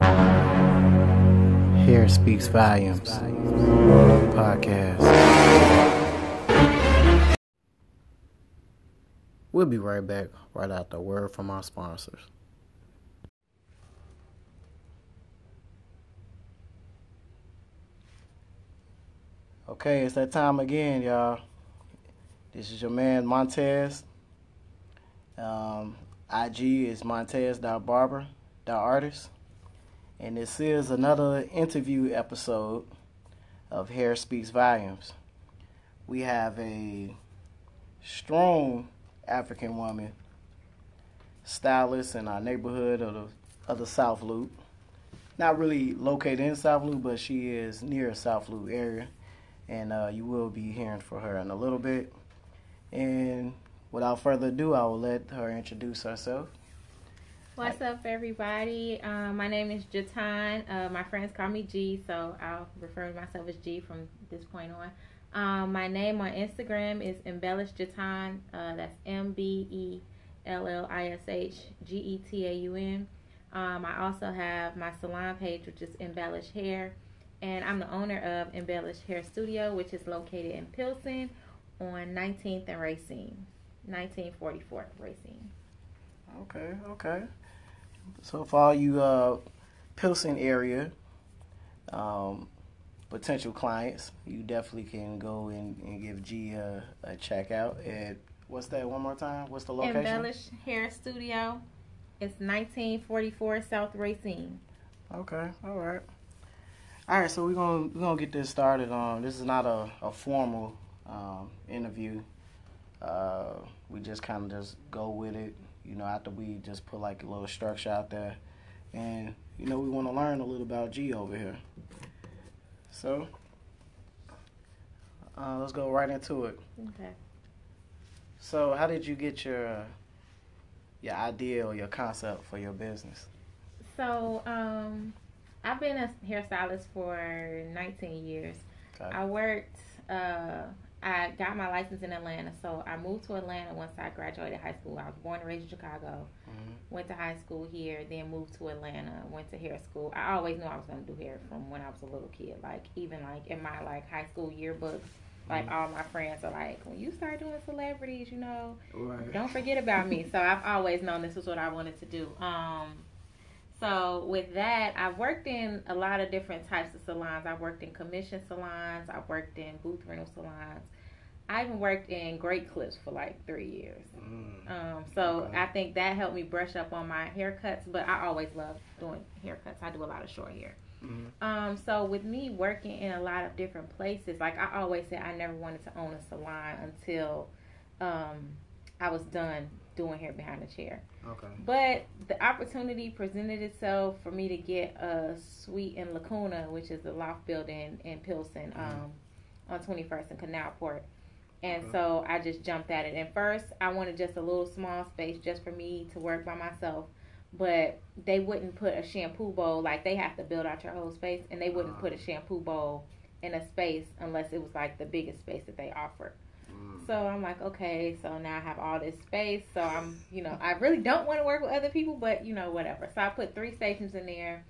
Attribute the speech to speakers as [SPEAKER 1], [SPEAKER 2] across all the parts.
[SPEAKER 1] Hair Speaks Volumes podcast. We'll be right back right after a word from our sponsors. Okay, it's that time again, y'all. This is your man Montez. Um, IG is montez.barber.artist. And this is another interview episode of Hair Speaks Volumes. We have a strong African woman, stylist in our neighborhood of the, of the South Loop. Not really located in South Loop, but she is near South Loop area. And uh, you will be hearing from her in a little bit. And without further ado, I will let her introduce herself.
[SPEAKER 2] What's up, everybody? Um, my name is Getaun. Uh, my friends call me G, so I'll refer to myself as G from this point on. Um, my name on Instagram is Embellish Getaun. Uh, that's M B E L L I S H G E T A U N. Um, I also have my salon page, which is Embellish Hair, and I'm the owner of Embellish Hair Studio, which is located in Pilsen on 19th and Racine, 1944 Racine.
[SPEAKER 1] Okay, okay. So for all you uh, Pilsen area um, potential clients, you definitely can go and, and give G a, a check out at what's that one more time? What's the location?
[SPEAKER 2] Embellish Hair Studio. It's 1944 South Racine.
[SPEAKER 1] Okay, all right. All right, so we're gonna we're gonna get this started. Um, this is not a, a formal um, interview. Uh, we just kind of just go with it, you know. After we just put like a little structure out there, and you know we want to learn a little about G over here. So uh, let's go right into it.
[SPEAKER 2] Okay.
[SPEAKER 1] So, how did you get your your idea or your concept for your business?
[SPEAKER 2] So, um, I've been a hairstylist for 19 years.
[SPEAKER 1] Okay.
[SPEAKER 2] I worked, uh, I got my license in Atlanta. So, I moved to Atlanta once I graduated high school. I was born and raised in Chicago.
[SPEAKER 1] Mhm.
[SPEAKER 2] Went to high school here, then moved to Atlanta. Went to hair school. I always knew I was going to do hair from when I was a little kid. Like, even like in my like high school yearbooks, like
[SPEAKER 1] Mhm.
[SPEAKER 2] all my friends are like, when you start doing celebrities, you know,
[SPEAKER 1] Right.
[SPEAKER 2] don't forget about me. So I've always known this was what I wanted to do. Um, so with that, I've worked in a lot of different types of salons. I've worked in commission salons. I've worked in booth rental salons. I even worked in Great Clips for like three years.
[SPEAKER 1] Mm.
[SPEAKER 2] Um, so
[SPEAKER 1] Okay.
[SPEAKER 2] I think that helped me brush up on my haircuts. But I always love doing haircuts. I do a lot of short hair.
[SPEAKER 1] Mhm.
[SPEAKER 2] Um, so with me working in a lot of different places, like I always said, I never wanted to own a salon until um, I was done doing hair behind the chair.
[SPEAKER 1] Okay.
[SPEAKER 2] But the opportunity presented itself for me to get a suite in Lacuna, which is the loft building in Pilsen, um, on 21st and Canalport. And
[SPEAKER 1] Okay.
[SPEAKER 2] so I just jumped at it. And first, I wanted just a little small space just for me to work by myself. But they wouldn't put a shampoo bowl, like they have to build out your whole space, and they wouldn't
[SPEAKER 1] Ah.
[SPEAKER 2] put a shampoo bowl in a space unless it was like the biggest space that they offered.
[SPEAKER 1] Mm.
[SPEAKER 2] So I'm like, okay, so now I have all this space. So I'm, you know, I really don't want to work with other people, but you know, whatever. So I put three stations in there,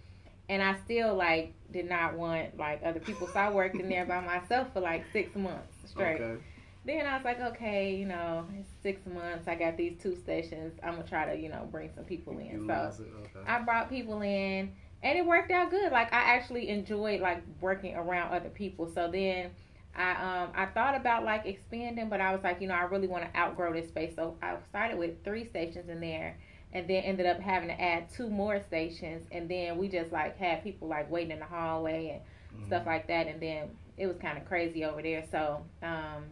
[SPEAKER 2] and I still like did not want like other people. So I worked in there by myself for like six months straight.
[SPEAKER 1] Okay.
[SPEAKER 2] Then I was like, okay, you know, six months. I got these two stations. I'm gonna try to, you know, bring some people in. So
[SPEAKER 1] okay.
[SPEAKER 2] I brought people in and it worked out good. Like I actually enjoyed like working around other people. So then I um I thought about like expanding, but I was like, you know, I really want to outgrow this space. So I started with three stations in there and then ended up having to add two more stations and then we just like had people like waiting in the hallway and
[SPEAKER 1] Mhm.
[SPEAKER 2] stuff like that and then it was kind of crazy over there. So um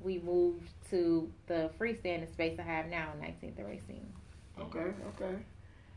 [SPEAKER 2] we moved to the freestanding space I have now in 19th and Racine.
[SPEAKER 1] Okay. Okay.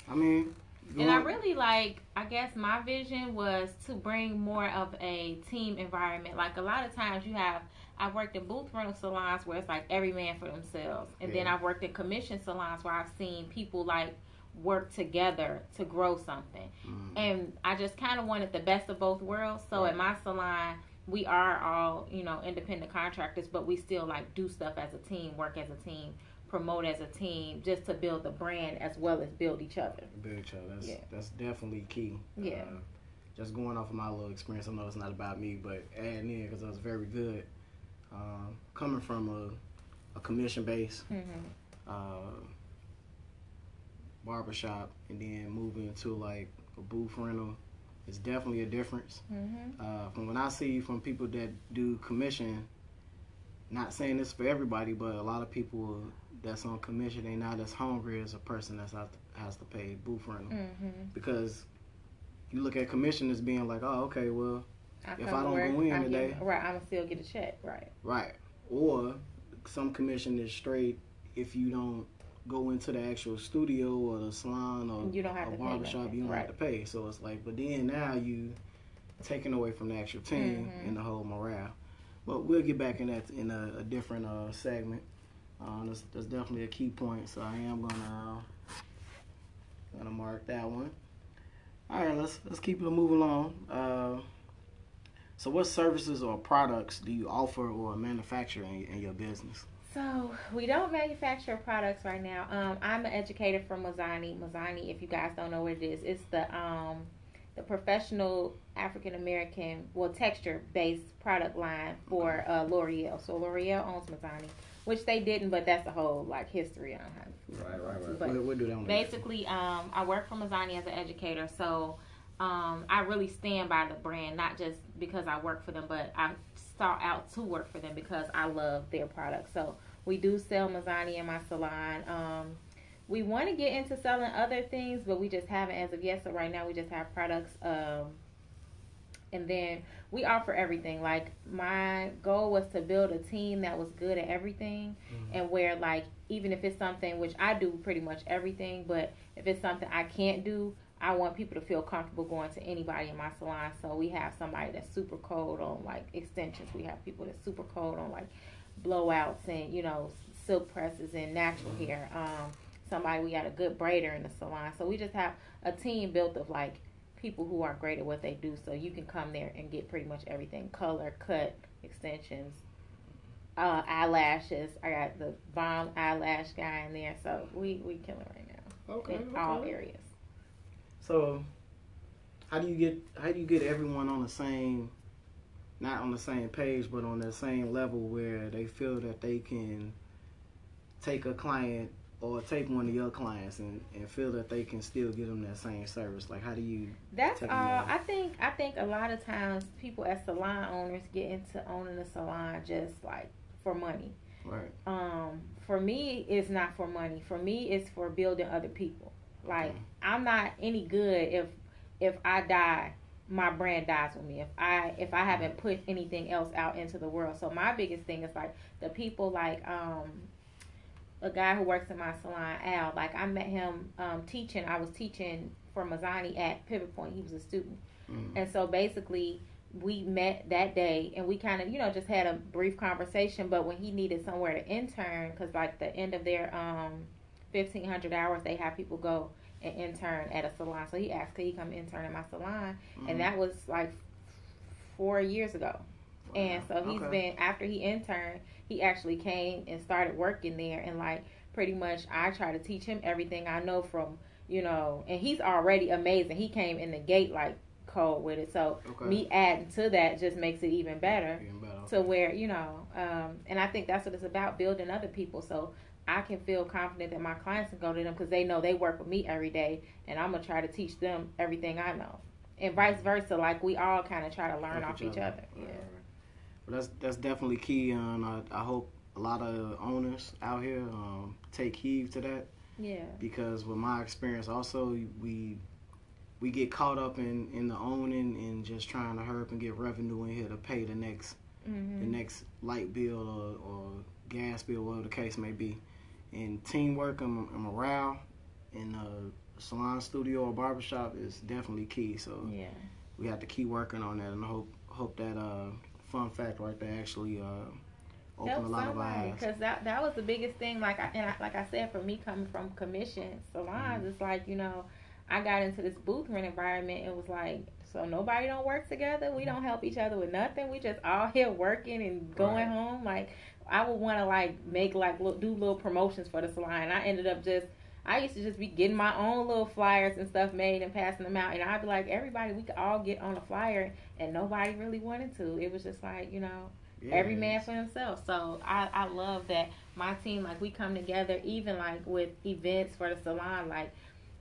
[SPEAKER 1] I mean.
[SPEAKER 2] And I really like, I guess my vision was to bring more of a team environment. Like a lot of times you have, I've worked in booth rental salons where it's like every man for themselves. And then I've worked in commission salons where I've seen people like work together to grow something.
[SPEAKER 1] Mm.
[SPEAKER 2] And I just kind of wanted the best of both worlds. So
[SPEAKER 1] Right.
[SPEAKER 2] at my salon, we are all, you know, independent contractors, but we still like do stuff as a team, work as a team. Promote as a team just to build the brand as well as build each other.
[SPEAKER 1] Build each other. That's
[SPEAKER 2] Yeah.
[SPEAKER 1] that's definitely key.
[SPEAKER 2] Yeah.
[SPEAKER 1] Uh, just going off of my little experience, I know it's not about me, but adding in because I was very good. Um, coming from a, a commission base
[SPEAKER 2] Mm-hmm.
[SPEAKER 1] uh, barbershop and then moving to like a booth rental, it's definitely a difference.
[SPEAKER 2] Mm-hmm.
[SPEAKER 1] Uh, from when I see from people that do commission, not saying this for everybody, but a lot of people that's on commission, they not as hungry as a person that's out to, has to pay booth rental
[SPEAKER 2] Mm-hmm.
[SPEAKER 1] because you look at commission as being like, oh, okay, well, If I don't
[SPEAKER 2] work,
[SPEAKER 1] go in
[SPEAKER 2] I
[SPEAKER 1] today-
[SPEAKER 2] get, right, I'm gonna still get a check, right?
[SPEAKER 1] right. Or some commission is straight if you don't go into the actual studio or the salon or
[SPEAKER 2] You don't have
[SPEAKER 1] a barbershop, you don't
[SPEAKER 2] right.
[SPEAKER 1] have to pay. So it's like, but then now you taking away from the actual team
[SPEAKER 2] Mhm.
[SPEAKER 1] and the whole morale. But we'll get back in that in a, a different uh, segment. Uh, that's, that's definitely a key point. So I am gonna uh, gonna mark that one. All right, let's let's keep it moving along. Uh, so, what services or products do you offer or manufacture in, in your business?
[SPEAKER 2] So we don't manufacture products right now. Um, I'm an educator from Mizani. Mizani, if you guys don't know what it is, it's the um, the professional African American, well, texture based product line for uh, L'Oreal. So L'Oreal owns Mizani, which they didn't, but that's a whole like history on how.
[SPEAKER 1] Right, right, right.
[SPEAKER 2] But
[SPEAKER 1] We'll, we'll do that one.
[SPEAKER 2] basically um, i work for mizani as an educator so um, i really stand by the brand not just because i work for them but i start out to work for them because i love their products so we do sell mizani in my salon um, we want to get into selling other things but we just haven't as of yet so right now we just have products um, and then we offer everything like my goal was to build a team that was good at everything and where like even if it's something which I do pretty much everything, but if it's something I can't do, I want people to feel comfortable going to anybody in my salon. So we have somebody that's super cold on like extensions. We have people that's super cold on like blowouts and you know silk presses and natural hair. Um, somebody we got a good braider in the salon. So we just have a team built of like people who are great at what they do. So you can come there and get pretty much everything: color, cut, extensions, uh, eyelashes. I got the bomb eyelash guy in there, so we we killing right now
[SPEAKER 1] Okay.
[SPEAKER 2] in all areas.
[SPEAKER 1] So, how do you get how do you get everyone on the same, not on the same page, but on the same level where they feel that they can take a client or take one of your clients and, and feel that they can still give them that same service? Like, how do you?
[SPEAKER 2] That's all.
[SPEAKER 1] Out.
[SPEAKER 2] I think I think a lot of times people as salon owners get into owning a salon just like for money.
[SPEAKER 1] Right.
[SPEAKER 2] um for me it's not for money for me it's for building other people like
[SPEAKER 1] Okay.
[SPEAKER 2] i'm not any good if if i die my brand dies with me if i if i haven't put anything else out into the world so my biggest thing is like the people like um a guy who works in my salon al like i met him um teaching i was teaching for mizani at pivot point he was a student
[SPEAKER 1] Mm.
[SPEAKER 2] and so basically, we met that day and we kind of, you know, just had a brief conversation. But when he needed somewhere to intern, because like the end of their um, 1500 hours, they have people go and intern at a salon. So he asked, could he come intern in my salon?
[SPEAKER 1] Mhm.
[SPEAKER 2] And that was like four years ago. And so he's
[SPEAKER 1] Okay.
[SPEAKER 2] been after he interned, he actually came and started working there and like pretty much I try to teach him everything I know from, you know, and he's already amazing. He came in the gate like cold with it. So
[SPEAKER 1] Okay.
[SPEAKER 2] me adding to that just makes it even better
[SPEAKER 1] Getting better.
[SPEAKER 2] to where, you know, um and I think that's what it's about building other people so I can feel confident that my clients can go to them because they know they work with me every day, and I'm gonna try to teach them everything I know, and vice versa. Like we all kind of try to learn
[SPEAKER 1] Help
[SPEAKER 2] off each other. Yeah.
[SPEAKER 1] Right, right. But that's that's definitely key, and I, I hope a lot of owners out here um, take heed to that
[SPEAKER 2] Yeah.
[SPEAKER 1] because with my experience, also we we get caught up in in the owning and just trying to hurry up and get revenue in here to pay the next
[SPEAKER 2] hmm
[SPEAKER 1] the next light bill or, or gas bill, whatever the case may be. And teamwork and, and morale in a salon, studio, or barbershop is definitely key. So
[SPEAKER 2] Yeah.
[SPEAKER 1] we have to keep working on that, and I hope hope that uh, fun fact right there actually uh, open a lot of
[SPEAKER 2] somebody,
[SPEAKER 1] eyes.
[SPEAKER 2] because that that was the biggest thing. Like I and I, like I said, for me coming from commission salons,
[SPEAKER 1] Mm-hmm.
[SPEAKER 2] it's like you know, I got into this booth rent environment and was like, so nobody don't work together. We don't help each other with nothing. We just all here working and going
[SPEAKER 1] Right.
[SPEAKER 2] home. Like I would want to like make like do little promotions for the salon. And I ended up just I used to just be getting my own little flyers and stuff made and passing them out. And I'd be like, everybody, we could all get on a flyer, and nobody really wanted to. It was just like you know every man for himself. So I, I love that my team like we come together even like with events for the salon like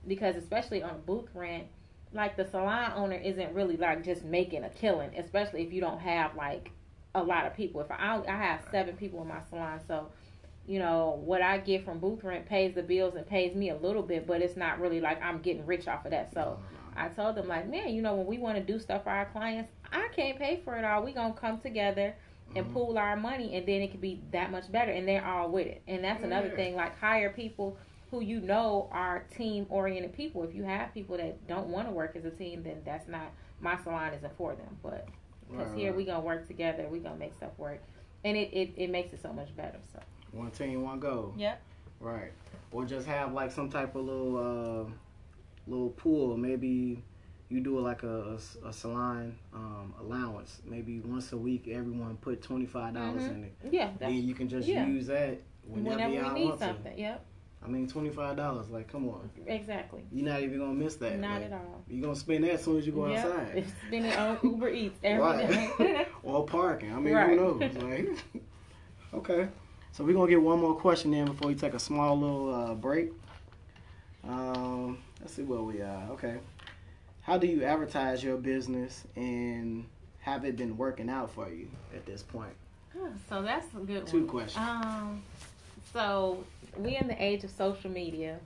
[SPEAKER 2] because especially on booth rent like the salon owner isn't really like just making a killing especially if you don't have like a lot of people if I I have seven people in my salon so you know what I get from booth rent pays the bills and pays me a little bit but it's not really like I'm getting rich off of that so. I told them like, man, you know, when we want to do stuff for our clients, I can't pay for it all. We gonna come together and
[SPEAKER 1] Mhm.
[SPEAKER 2] pool our money, and then it could be that much better. And they're all with it. And that's another
[SPEAKER 1] Yeah.
[SPEAKER 2] thing. Like hire people who you know are team oriented people. If you have people that don't want to work as a team, then that's not my salon isn't for them. But because
[SPEAKER 1] Right,
[SPEAKER 2] here
[SPEAKER 1] right.
[SPEAKER 2] we gonna work together, we gonna make stuff work, and it, it, it makes it so much better. So
[SPEAKER 1] one team, one goal.
[SPEAKER 2] Yep.
[SPEAKER 1] Right. Or just have like some type of little uh, little pool. Maybe you do like a a salon um, allowance. Maybe once a week, everyone put twenty five dollars
[SPEAKER 2] Mhm.
[SPEAKER 1] in it.
[SPEAKER 2] yeah,
[SPEAKER 1] Then you can just
[SPEAKER 2] yeah.
[SPEAKER 1] use that whenever,
[SPEAKER 2] whenever
[SPEAKER 1] y'all
[SPEAKER 2] need
[SPEAKER 1] want
[SPEAKER 2] something.
[SPEAKER 1] to.
[SPEAKER 2] Yep,
[SPEAKER 1] I mean, twenty five dollars. Like, come on,
[SPEAKER 2] exactly.
[SPEAKER 1] you're not even gonna miss that.
[SPEAKER 2] Not
[SPEAKER 1] Like,
[SPEAKER 2] at all.
[SPEAKER 1] You're gonna spend that as soon as you go
[SPEAKER 2] Yep.
[SPEAKER 1] outside.
[SPEAKER 2] Spending on Uber Eats every
[SPEAKER 1] Right.
[SPEAKER 2] day.
[SPEAKER 1] or parking. I mean,
[SPEAKER 2] Right.
[SPEAKER 1] who knows? Like, okay. So we're gonna get one more question in before we take a small little uh, break. Um, let's see where we are. Okay. How do you advertise your business and have it been working out for you at this point?
[SPEAKER 2] so that's a good
[SPEAKER 1] Two
[SPEAKER 2] one.
[SPEAKER 1] questions.
[SPEAKER 2] Um, so we in the age of social media,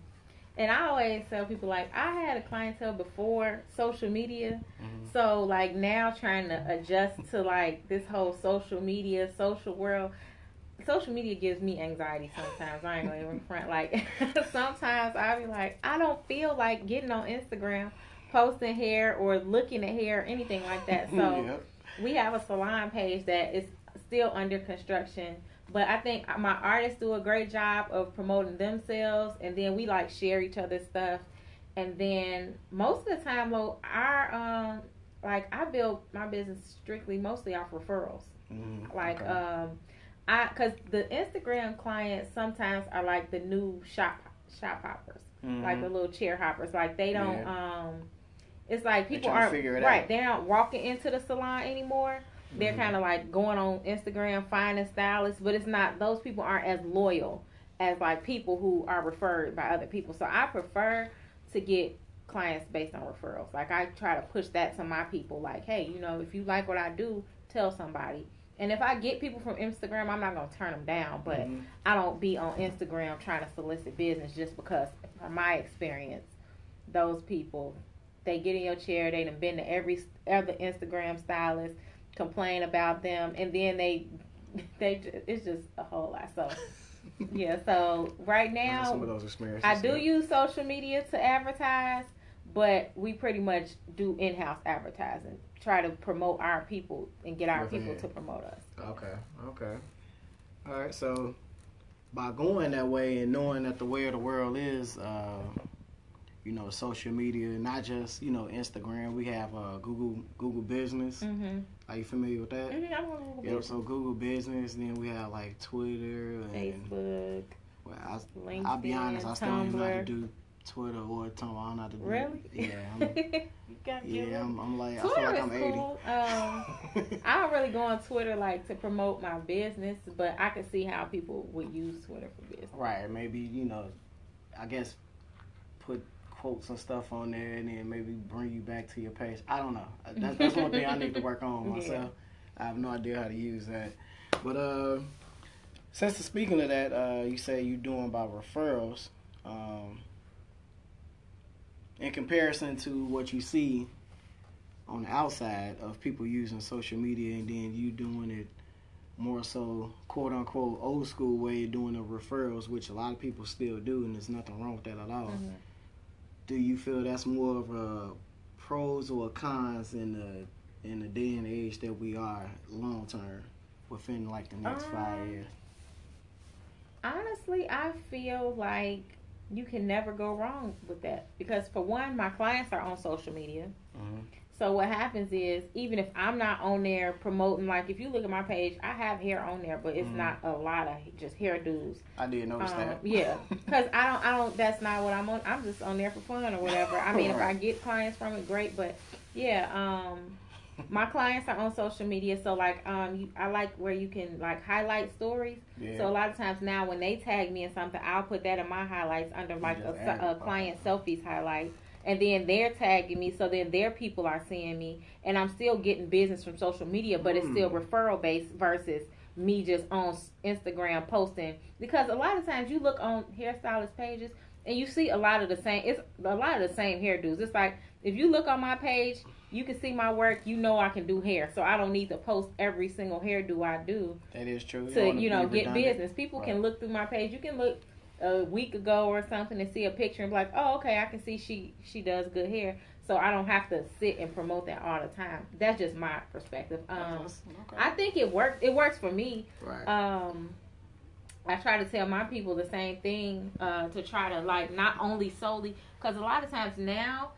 [SPEAKER 2] and I always tell people like I had a clientele before social media,
[SPEAKER 1] Mhm.
[SPEAKER 2] so like now trying to adjust to like this whole social media, social world. Social media gives me anxiety sometimes. I ain't gonna even front. Like sometimes I be like, I don't feel like getting on Instagram, posting hair or looking at hair or anything like that. So
[SPEAKER 1] Yep.
[SPEAKER 2] we have a salon page that is still under construction but i think my artists do a great job of promoting themselves and then we like share each other's stuff and then most of the time though our um like i build my business strictly mostly off referrals
[SPEAKER 1] Mhm.
[SPEAKER 2] like
[SPEAKER 1] Okay.
[SPEAKER 2] um i because the instagram clients sometimes are like the new shop shop hoppers like
[SPEAKER 1] Mhm.
[SPEAKER 2] the little chair hoppers. Like they don't. um It's like people aren't right.
[SPEAKER 1] out.
[SPEAKER 2] They're not walking into the salon anymore. They're
[SPEAKER 1] Mhm.
[SPEAKER 2] kind of like going on Instagram finding stylists, but it's not. Those people aren't as loyal as like people who are referred by other people. So I prefer to get clients based on referrals. Like I try to push that to my people. Like, hey, you know, if you like what I do, tell somebody. And if I get people from Instagram, I'm not gonna turn them down. But
[SPEAKER 1] Mhm.
[SPEAKER 2] I don't be on Instagram trying to solicit business just because, from my experience, those people, they get in your chair, they done been to every other Instagram stylist, complain about them, and then they, they, it's just a whole lot. So, yeah. So right
[SPEAKER 1] have some of
[SPEAKER 2] now,
[SPEAKER 1] those experiences.
[SPEAKER 2] I do
[SPEAKER 1] yeah.
[SPEAKER 2] use social media to advertise, but we pretty much do in-house advertising. Try to promote our people and get our
[SPEAKER 1] Within.
[SPEAKER 2] people to promote us.
[SPEAKER 1] Okay, okay. All right, so by going that way and knowing that the way of the world is, uh, you know, social media, not just you know Instagram. We have uh, Google Google Business.
[SPEAKER 2] Mm-hmm.
[SPEAKER 1] Are you familiar with that?
[SPEAKER 2] mm-hmm. I'm Google
[SPEAKER 1] Yep. So Google Business. Then we have like Twitter and
[SPEAKER 2] Facebook,
[SPEAKER 1] well, I,
[SPEAKER 2] LinkedIn,
[SPEAKER 1] I'll be honest, I still don't know how to
[SPEAKER 2] Tumblr.
[SPEAKER 1] do Twitter or Tumblr. I don't know how to do.
[SPEAKER 2] Really?
[SPEAKER 1] Yeah. I'm, yeah. I'm, I'm like I feel like I'm 80.
[SPEAKER 2] cool. Um, I don't really go on Twitter like to promote my business, but I can see how people would use Twitter for business.
[SPEAKER 1] Right, maybe you know, I guess put quotes and stuff on there, and then maybe bring you back to your page. I don't know. That's, that's one thing I need to work on
[SPEAKER 2] Yeah.
[SPEAKER 1] myself. I have no idea how to use that. But uh, since speaking of that, uh, you say you're doing about referrals. Um, in comparison to what you see on the outside of people using social media, and then you doing it more so quote unquote old school way of doing the referrals, which a lot of people still do, and there's nothing wrong with that at all.
[SPEAKER 2] Mhm.
[SPEAKER 1] Do you feel that's more of a pros or cons in the in the day and age that we are long term within like the next five
[SPEAKER 2] Um,
[SPEAKER 1] years?
[SPEAKER 2] Honestly, I feel like you can never go wrong with that because for one, my clients are on social media.
[SPEAKER 1] Mm-hmm.
[SPEAKER 2] So what happens is even if I'm not on there promoting, like if you look at my page, I have hair on there, but it's
[SPEAKER 1] Mhm.
[SPEAKER 2] not a lot of just hairdos.
[SPEAKER 1] I did notice
[SPEAKER 2] Um,
[SPEAKER 1] that.
[SPEAKER 2] yeah, because I don't, I don't. That's not what I'm on. I'm just on there for fun or whatever. I mean, if I get clients from it, great. But yeah, um, my clients are on social media, so like, um, you, I like where you can like highlight stories.
[SPEAKER 1] yeah.
[SPEAKER 2] So a lot of times now, when they tag me in something, I'll put that in my highlights under like a, a client selfies highlight, and then they're tagging me, so then their people are seeing me, and I'm still getting business from social media, but it's still
[SPEAKER 1] Mm.
[SPEAKER 2] referral based versus me just on Instagram posting. Because a lot of times you look on hairstylist pages and you see a lot of the same. It's a lot of the same hairdos. It's like if you look on my page. You can see my work. You know I can do hair, so I don't need to post every single hairdo I do
[SPEAKER 1] that is true.
[SPEAKER 2] to
[SPEAKER 1] don't wanna
[SPEAKER 2] you know get
[SPEAKER 1] redundant.
[SPEAKER 2] business. People
[SPEAKER 1] Right.
[SPEAKER 2] can look through my page. You can look a week ago or something and see a picture and be like, oh, okay, I can see she she does good hair. So I don't have to sit and promote that all the time. That's just my perspective. Um,
[SPEAKER 1] Okay.
[SPEAKER 2] I think it works. It works for me.
[SPEAKER 1] right.
[SPEAKER 2] Um, I try to tell my people the same thing uh, to try to like not only solely because a lot of times now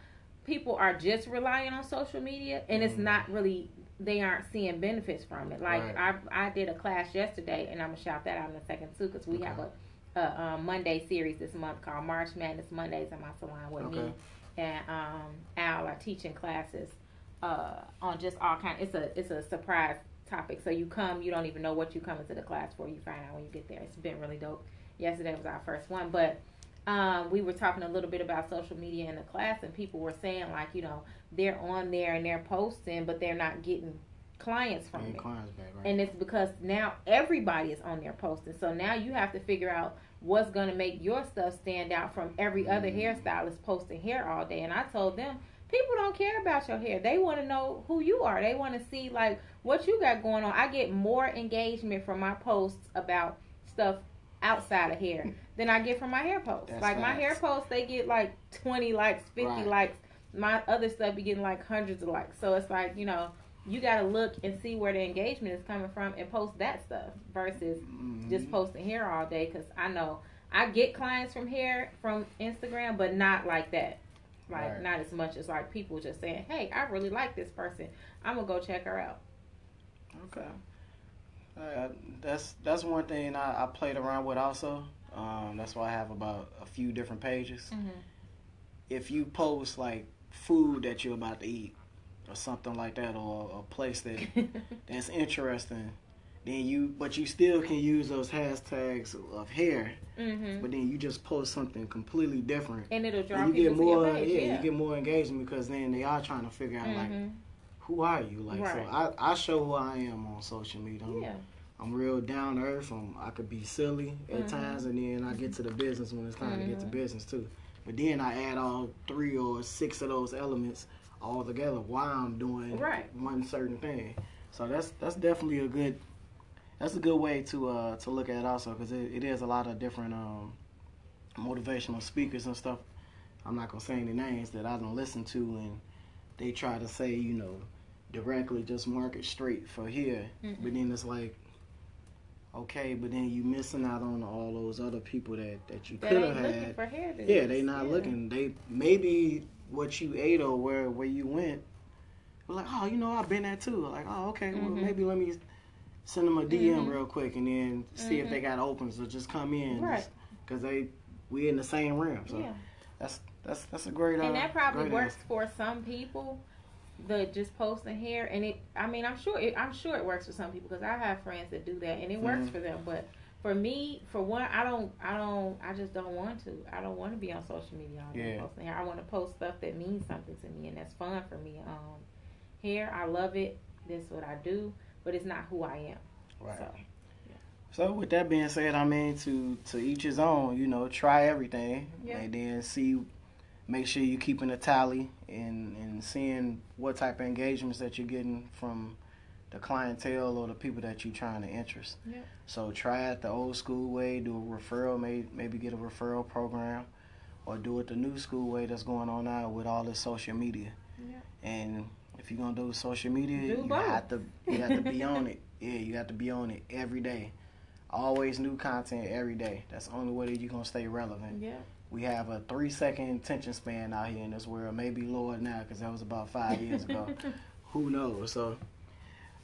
[SPEAKER 2] people are just relying on social media and it's
[SPEAKER 1] Mhm.
[SPEAKER 2] not really they aren't seeing benefits from it. Like
[SPEAKER 1] Right.
[SPEAKER 2] I I did a class yesterday and I'm gonna shout that out in a second too because we have a, a um, Monday series this month called March Madness Mondays in my salon with
[SPEAKER 1] Okay.
[SPEAKER 2] me and um, Al are teaching classes uh, on just all kind. It's a it's a surprise topic. So you come, you don't even know what you come into the class for. You find out when you get there. It's been really dope. Yesterday was our first one, but um, we were talking a little bit about social media in the class, and people were saying like, you know, they're on there and they're posting, but they're not getting clients from it.
[SPEAKER 1] clients back, right?
[SPEAKER 2] And it's because now everybody is on there posting. So now you have to figure out what's going to make your stuff stand out from every other
[SPEAKER 1] Mhm.
[SPEAKER 2] hairstylist posting hair all day. And I told them, people don't care about your hair. They want to know who you are. They want to see like what you got going on. I get more engagement from my posts about stuff outside of hair than I get from my hair posts.
[SPEAKER 1] That's
[SPEAKER 2] like my hair posts, they get like 20 likes, 50
[SPEAKER 1] Right.
[SPEAKER 2] likes. My other stuff be getting like hundreds of likes. So it's like, you know, you got to look and see where the engagement is coming from and post that stuff versus
[SPEAKER 1] Mhm.
[SPEAKER 2] just posting hair all day because I know I get clients from hair from Instagram, but not like that. Like
[SPEAKER 1] Right.
[SPEAKER 2] not as much as like people just saying, "Hey, I really like this person. I'm gonna go check her out."
[SPEAKER 1] Okay. Uh, that's that's one thing I, I played around with also. Um, that's why I have about a few different pages.
[SPEAKER 2] Mm-hmm.
[SPEAKER 1] If you post like food that you're about to eat or something like that, or a place that that's interesting, then you but you still can use those hashtags of hair,
[SPEAKER 2] mm-hmm.
[SPEAKER 1] but then you just post something completely different.
[SPEAKER 2] And it'll draw
[SPEAKER 1] And you get more,
[SPEAKER 2] page.
[SPEAKER 1] yeah,
[SPEAKER 2] Yeah.
[SPEAKER 1] you get more engagement because then they are trying to figure out like
[SPEAKER 2] Mhm.
[SPEAKER 1] who are you, like
[SPEAKER 2] Right.
[SPEAKER 1] so. I, I show who I am on social media. I'm,
[SPEAKER 2] yeah.
[SPEAKER 1] I'm real down to earth. I'm, I could be silly at
[SPEAKER 2] Mhm.
[SPEAKER 1] times, and then I get to the business when it's time to get to
[SPEAKER 2] Mhm.
[SPEAKER 1] business too. But then I add all three or six of those elements all together while I'm doing
[SPEAKER 2] Right.
[SPEAKER 1] one certain thing. So that's that's definitely a good that's a good way to uh to look at it also because it, it is a lot of different um motivational speakers and stuff. I'm not gonna say any names that I don't listen to, and they try to say you know directly just market straight for here,
[SPEAKER 2] Mhm.
[SPEAKER 1] but then it's like. Okay, but then you missing out on all those other people that, that you could have
[SPEAKER 2] looking
[SPEAKER 1] had.
[SPEAKER 2] for hair.
[SPEAKER 1] Yeah, they not
[SPEAKER 2] Yeah.
[SPEAKER 1] looking. They maybe what you ate or where where you went. We're like, oh, you know, I've been there too. Like, oh, okay, well,
[SPEAKER 2] Mhm.
[SPEAKER 1] maybe let me send them a DM
[SPEAKER 2] Mhm.
[SPEAKER 1] real quick and then see if
[SPEAKER 2] Mhm.
[SPEAKER 1] they got open. So just come in,
[SPEAKER 2] Right.
[SPEAKER 1] Because they we in the same room. So
[SPEAKER 2] Yeah.
[SPEAKER 1] that's that's that's a great. Uh,
[SPEAKER 2] and that probably works
[SPEAKER 1] answer.
[SPEAKER 2] for some people the just posting here and it i mean i'm sure it, i'm sure it works for some people because i have friends that do that and it works
[SPEAKER 1] Mhm.
[SPEAKER 2] for them but for me for one i don't i don't i just don't want to i don't want to be on social media all day
[SPEAKER 1] Yeah.
[SPEAKER 2] posting hair i want to post stuff that means something to me and that's fun for me um here i love it this is what i do but it's not who i am
[SPEAKER 1] Right.
[SPEAKER 2] so
[SPEAKER 1] So with that being said, I mean to to each his own. You know, try everything
[SPEAKER 2] Yeah.
[SPEAKER 1] and then see. Make sure you're keeping a tally and and seeing what type of engagements that you're getting from the clientele or the people that you're trying to interest.
[SPEAKER 2] Yeah.
[SPEAKER 1] So try it the old school way. Do a referral, maybe maybe get a referral program, or do it the new school way that's going on now with all this social media.
[SPEAKER 2] Yeah.
[SPEAKER 1] And if you're gonna do social media,
[SPEAKER 2] Do
[SPEAKER 1] you
[SPEAKER 2] both.
[SPEAKER 1] have to you have to be on it. Yeah, you have to be on it every day. Always new content every day. That's the only way that you're gonna stay relevant
[SPEAKER 2] yeah
[SPEAKER 1] we have a three second attention span out here in this world. Maybe lower now because that was about five years ago. Who knows? So,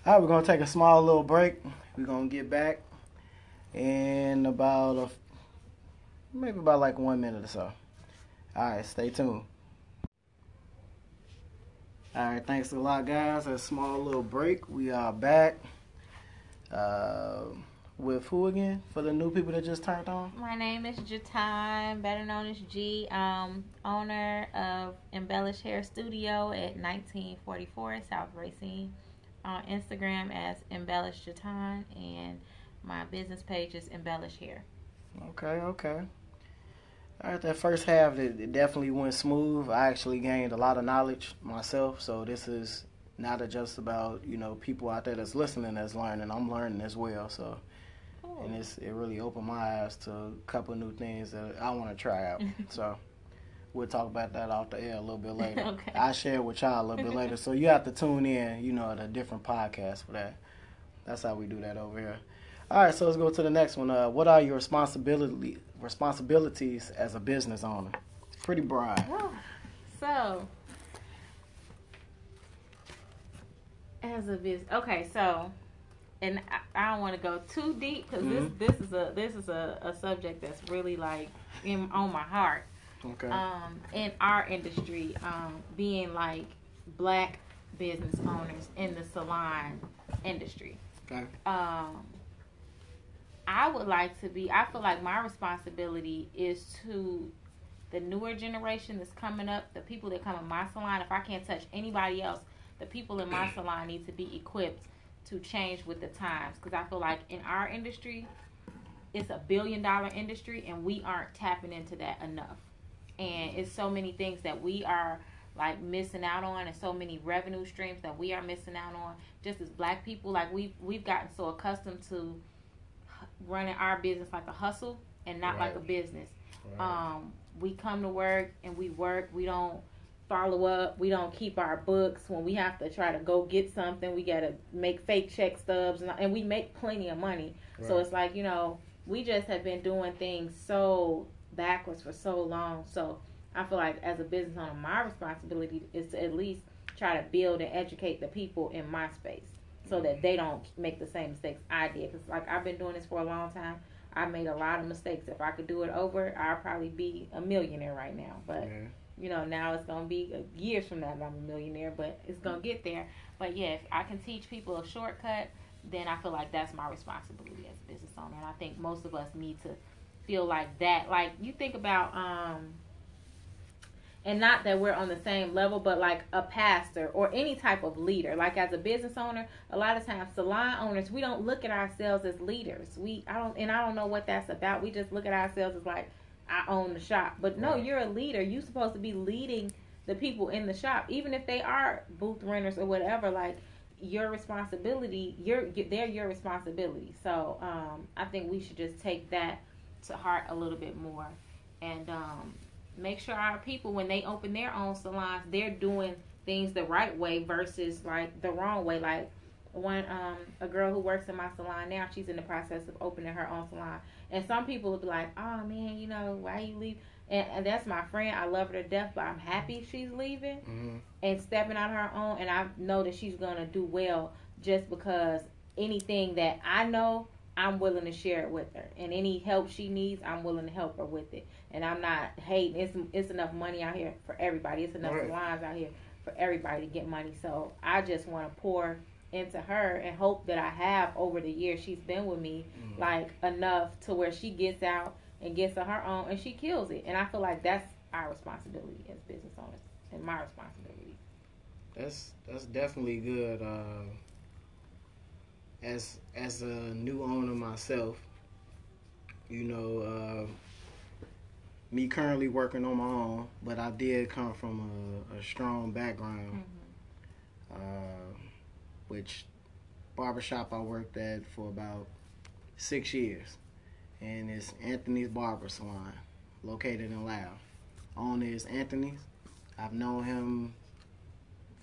[SPEAKER 1] all right, we're gonna take a small little break. We're gonna get back in about a maybe about like one minute or so. All right, stay tuned. All right, thanks a lot, guys. A small little break. We are back. Uh, with who again? For the new people that just turned on.
[SPEAKER 2] My name is Getaun, better known as G. Um, owner of Embellish Hair Studio at 1944 South Racine. On Instagram as Embellish Getaun, and my business page is Embellish Hair.
[SPEAKER 1] Okay, okay. All right, that first half it, it definitely went smooth. I actually gained a lot of knowledge myself, so this is not just about you know people out there that's listening that's learning. I'm learning as well, so. And it's it really opened my eyes to a couple new things that I want to try out. so we'll talk about that off the air a little bit later. okay. I share with y'all a little bit later, so you have to tune in, you know, at a different podcast for that. That's how we do that over here. All right, so let's go to the next one. Uh, what are your responsibility responsibilities as a business owner? Pretty broad.
[SPEAKER 2] So, as a business, okay, so, and I, I don't want to go too deep because mm-hmm. this this is a this is a, a subject that's really like in, on my heart.
[SPEAKER 1] Okay.
[SPEAKER 2] Um, in our industry, um, being like black business owners in the salon industry.
[SPEAKER 1] Okay.
[SPEAKER 2] Um I would like to be, I feel like my responsibility is to the newer generation that's coming up, the people that come in my salon. If I can't touch anybody else, the people in my salon need to be equipped to change with the times. Because I feel like in our industry, it's a billion dollar industry and we aren't tapping into that enough. And it's so many things that we are like missing out on and so many revenue streams that we are missing out on just as black people like we've we've gotten so accustomed to running our business like a hustle and not right. like a business. Right. Um, we come to work and we work. We don't follow up. We don't keep our books when we have to try to go get something. We got to make fake check stubs and, and we make plenty of money. Right. So it's like, you know, we just have been doing things so backwards for so long. So I feel like as a business owner, my responsibility is to at least try to build and educate the people in my space so that mm-hmm. they don't make the same mistakes I did. Because like I've been doing this for a long time. I made a lot of mistakes. If I could do it over, I'd probably be a millionaire right now. But yeah. You know, now it's gonna be years from now that I'm a millionaire. But it's gonna get there. But yeah, if I can teach people a shortcut, then I feel like that's my responsibility as a business owner. And I think most of us need to feel like that. Like you think about um and not that we're on the same level, but like a pastor or any type of leader. Like as a business owner, a lot of times salon owners, we don't look at ourselves as leaders. We I don't and I don't know what that's about. We just look at ourselves as like I own the shop. But no, right. you're a leader. You're supposed to be leading the people in the shop, even if they are booth renters or whatever. Like your responsibility, your they're your responsibility. So um, I think we should just take that to heart a little bit more, and um, make sure our people when they open their own salons they're doing things the right way versus like the wrong way like one um a girl who works in my salon now she's in the process of opening her own salon and some people will be like oh man you know why you leave and, and that's my friend i love her to death but i'm happy she's leaving mm-hmm. and stepping on her own and i know that she's gonna do well just because anything that i know I'm willing to share it with her. And any help she needs, I'm willing to help her with it. And I'm not hating. It's it's enough money out here for everybody. It's enough right. lines out here for everybody to get money. So I just want to pour into her and hope that I have over the years she's been with me mm-hmm. like enough to where she gets out and gets on her own and she kills it. And I feel like that's our responsibility as business owners and my responsibility.
[SPEAKER 1] That's that's definitely good. Uh as as a new owner myself, you know, uh, me currently working on my own, but I did come from a, a strong background, mm-hmm. uh, which barbershop I worked at for about six years, and it's Anthony's Barber Salon, located in Loud. Owner is Anthony's. I've known him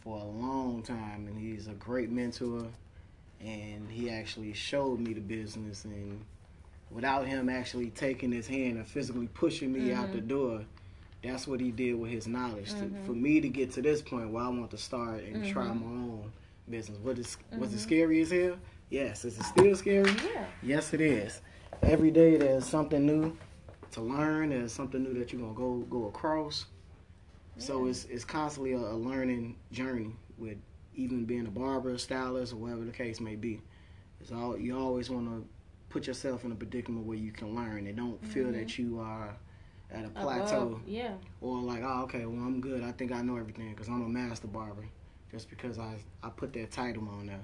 [SPEAKER 1] for a long time, and he's a great mentor and he actually showed me the business and without him actually taking his hand and physically pushing me out the mm-hmm. door. That's what he did with his knowledge. To, mm-hmm. for me to get to this point where I want to start and try mm-hmm. my own business. What is was it mm-hmm. scary as hell? Yes. Is it still scary?
[SPEAKER 2] Yeah.
[SPEAKER 1] Yes, it is. Every day there's something new to learn. There's something new that you're gonna go go across. So it's it's constantly a, a learning journey with even being a barber, a stylist, or whatever the case may be. It's all you always want to put yourself in a predicament where you can learn and don't feel that mm-hmm. you are at a plateau
[SPEAKER 2] Above, yeah.
[SPEAKER 1] or like, oh, okay, well I'm good. I think I know everything because I'm a master barber. Just because I I put that title on there.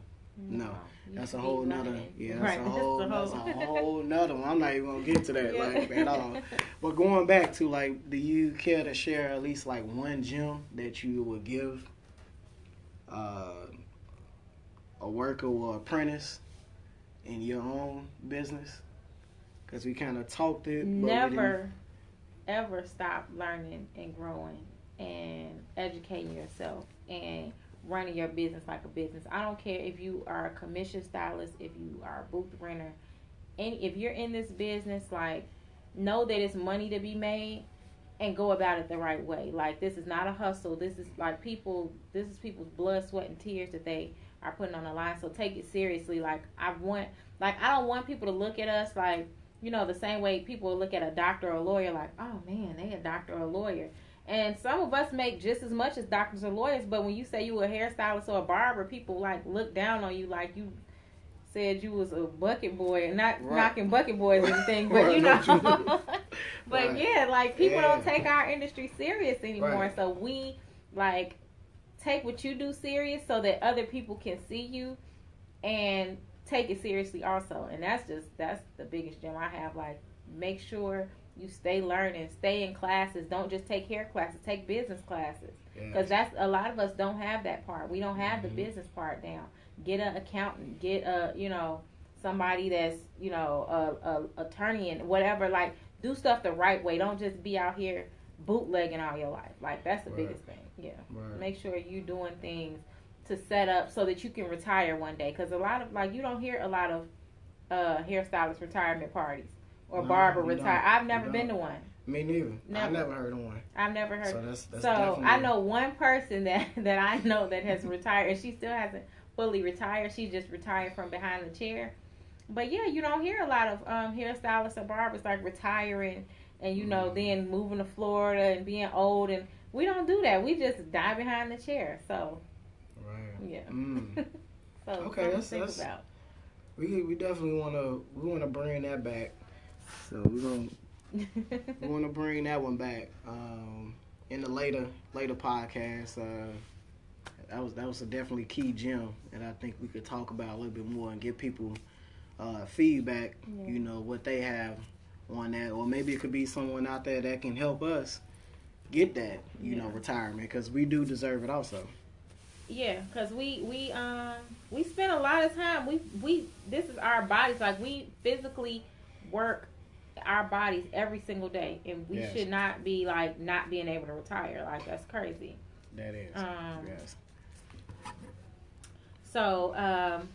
[SPEAKER 1] No,
[SPEAKER 2] you
[SPEAKER 1] that's a whole nother. Yeah, that's
[SPEAKER 2] Right,
[SPEAKER 1] a whole. That's a whole nother one. I'm not even gonna get to that
[SPEAKER 2] Yeah.
[SPEAKER 1] like at all. But going back to like, do you care to share at least like one gem that you would give uh, a worker or apprentice in your own business? Because we kind of talked it. but
[SPEAKER 2] Never, ever stop learning and growing and educating yourself and running your business like a business. I don't care if you are a commission stylist, if you are a booth renter, and if you're in this business, like know that it's money to be made and go about it the right way. Like this is not a hustle. This is like people. This is people's blood, sweat, and tears that they are putting on the line. So take it seriously. Like I want, like I don't want people to look at us like you know the same way people look at a doctor or a lawyer. Like oh man, they a doctor or a lawyer. And some of us make just as much as doctors or lawyers, but when you say you a hairstylist or a barber, people like look down on you like you said you was a bucket boy and not
[SPEAKER 1] Right.
[SPEAKER 2] knocking bucket boys and thing, but
[SPEAKER 1] Right,
[SPEAKER 2] you know.
[SPEAKER 1] you-
[SPEAKER 2] but
[SPEAKER 1] Right.
[SPEAKER 2] yeah, like people don't take our industry serious anymore. So we like take what you do serious so that other people can see you and take it seriously also. And that's just that's the biggest gem I have. Like make sure you stay learning, stay in classes. Don't just take hair classes, take business classes. Because that's a lot of us don't have that part. We don't have
[SPEAKER 1] Mhm.
[SPEAKER 2] the business part down. Get an accountant. Get a you know somebody that's you know a, a attorney and whatever. Like do stuff the right way. Don't just be out here bootlegging all your life. Like that's the
[SPEAKER 1] Right.
[SPEAKER 2] biggest thing. Yeah.
[SPEAKER 1] Right.
[SPEAKER 2] Make sure you're doing things to set up so that you can retire one day. Because a lot of like you don't hear a lot of uh hairstylist retirement parties or
[SPEAKER 1] No,
[SPEAKER 2] barber
[SPEAKER 1] you
[SPEAKER 2] retire. I've never been to one.
[SPEAKER 1] Me neither. I've
[SPEAKER 2] never
[SPEAKER 1] heard of one.
[SPEAKER 2] I've never heard.
[SPEAKER 1] So that's that's
[SPEAKER 2] so. I know one person that that I know that has retired, and she still hasn't fully retired. She just retired from behind the chair. But yeah, you don't hear a lot of um, hairstylists or barbers like retiring and you know
[SPEAKER 1] Mhm.
[SPEAKER 2] then moving to Florida and being old, and we don't do that. We just die behind the chair. So
[SPEAKER 1] Right.
[SPEAKER 2] yeah.
[SPEAKER 1] Mm.
[SPEAKER 2] so
[SPEAKER 1] Okay, that's-
[SPEAKER 2] think
[SPEAKER 1] that's-
[SPEAKER 2] about.
[SPEAKER 1] We we definitely want to we want to bring that back. So we're gonna we want to bring that one back um, in the later later podcast. Uh, that was that was a definitely key gem, and I think we could talk about a little bit more and get people uh, feedback.
[SPEAKER 2] Yeah.
[SPEAKER 1] You know what they have on that, or maybe it could be someone out there that can help us get that. You know, retirement because we do deserve it also.
[SPEAKER 2] Yeah, cause we we um we spend a lot of time. We we this is our bodies. Like we physically work our bodies every single day, and we
[SPEAKER 1] Yes.
[SPEAKER 2] should not be like not being able to retire. Like that's crazy.
[SPEAKER 1] That is.
[SPEAKER 2] Um,
[SPEAKER 1] yes.
[SPEAKER 2] So um,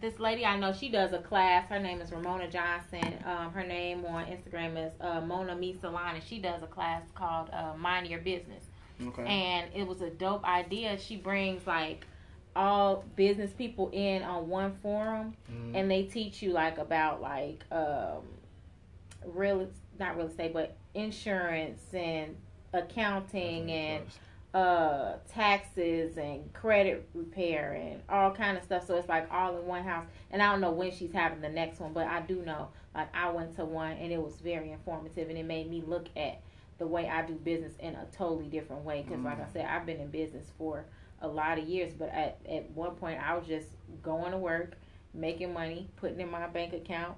[SPEAKER 2] this lady I know, she does a class. Her name is Ramona Johnson. Um, her name on Instagram is uh, Mona Mi Salon, and she does a class called uh, Mind Your Business.
[SPEAKER 1] Okay.
[SPEAKER 2] and it was a dope idea. She brings like all business people in on one forum,
[SPEAKER 1] Mhm.
[SPEAKER 2] and they teach you like about like um, real not real estate, but insurance and accounting and uh taxes and credit repair and all kind of stuff. So it's like all in one house. And i don't know when she's having the next one but i do know like i went to one and it was very informative and it made me look at the way i do business in a totally different way. Because like i
[SPEAKER 1] Mm.
[SPEAKER 2] said i've been in business for a lot of years but at, at one point i was just going to work making money putting in my bank account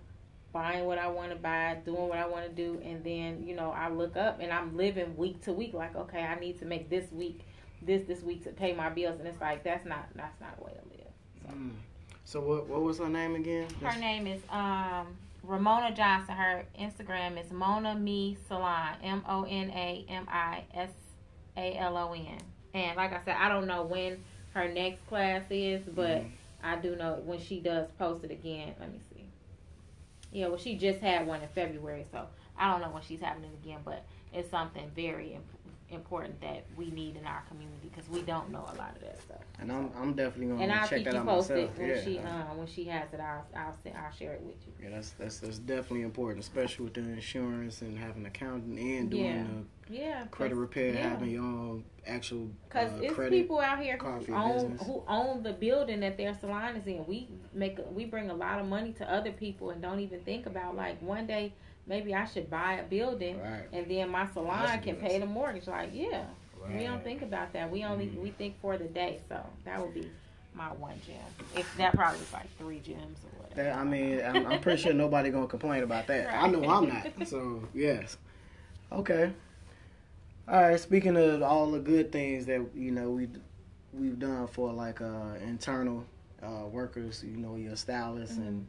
[SPEAKER 2] buying what I want to buy, doing what I want to do, and then you know I look up and I'm living week to week. Like, okay, I need to make this week, this this week to pay my bills, and it's like that's not that's not a way to live. So.
[SPEAKER 1] Mm. So what what was her name again?
[SPEAKER 2] Her name is um Ramona Johnson. Her Instagram is Mona Mi Salon. M O N A M I S A L O N. And like I said, I don't know when her next class is, but
[SPEAKER 1] Mhm.
[SPEAKER 2] I do know when she does post it again. Let me see. Yeah, well, she just had one in February, so I don't know when she's having it again, but it's something very imp- important that we need in our community because we don't know a lot of that stuff.
[SPEAKER 1] And I'm I'm definitely gonna
[SPEAKER 2] And I'll
[SPEAKER 1] check
[SPEAKER 2] keep
[SPEAKER 1] that
[SPEAKER 2] you
[SPEAKER 1] out
[SPEAKER 2] posted
[SPEAKER 1] myself.
[SPEAKER 2] when
[SPEAKER 1] yeah.
[SPEAKER 2] she um when she has it. I'll I'll send, I'll share it with you.
[SPEAKER 1] yeah, that's that's that's definitely important, especially with the insurance and having an accountant and doing
[SPEAKER 2] Yeah.
[SPEAKER 1] the
[SPEAKER 2] Yeah,
[SPEAKER 1] credit repair,
[SPEAKER 2] yeah.
[SPEAKER 1] having your own actual
[SPEAKER 2] Cause
[SPEAKER 1] uh,
[SPEAKER 2] it's people out here who own
[SPEAKER 1] business.
[SPEAKER 2] who own the building that their salon is in. We make we bring a lot of money to other people and don't even think about like one day maybe I should buy a building
[SPEAKER 1] Right.
[SPEAKER 2] and then my salon
[SPEAKER 1] That's
[SPEAKER 2] can pay the mortgage. Like yeah, we don't think about that. We only
[SPEAKER 1] Mhm.
[SPEAKER 2] we think for the day. So that would be my one gym. If that probably is like three gyms or whatever.
[SPEAKER 1] That, I mean, I'm, I'm pretty sure nobody gonna complain about that. I know I'm not. So yes, okay. All right. Speaking of all the good things that you know we we've done for like uh, internal uh, workers, you know, your stylists and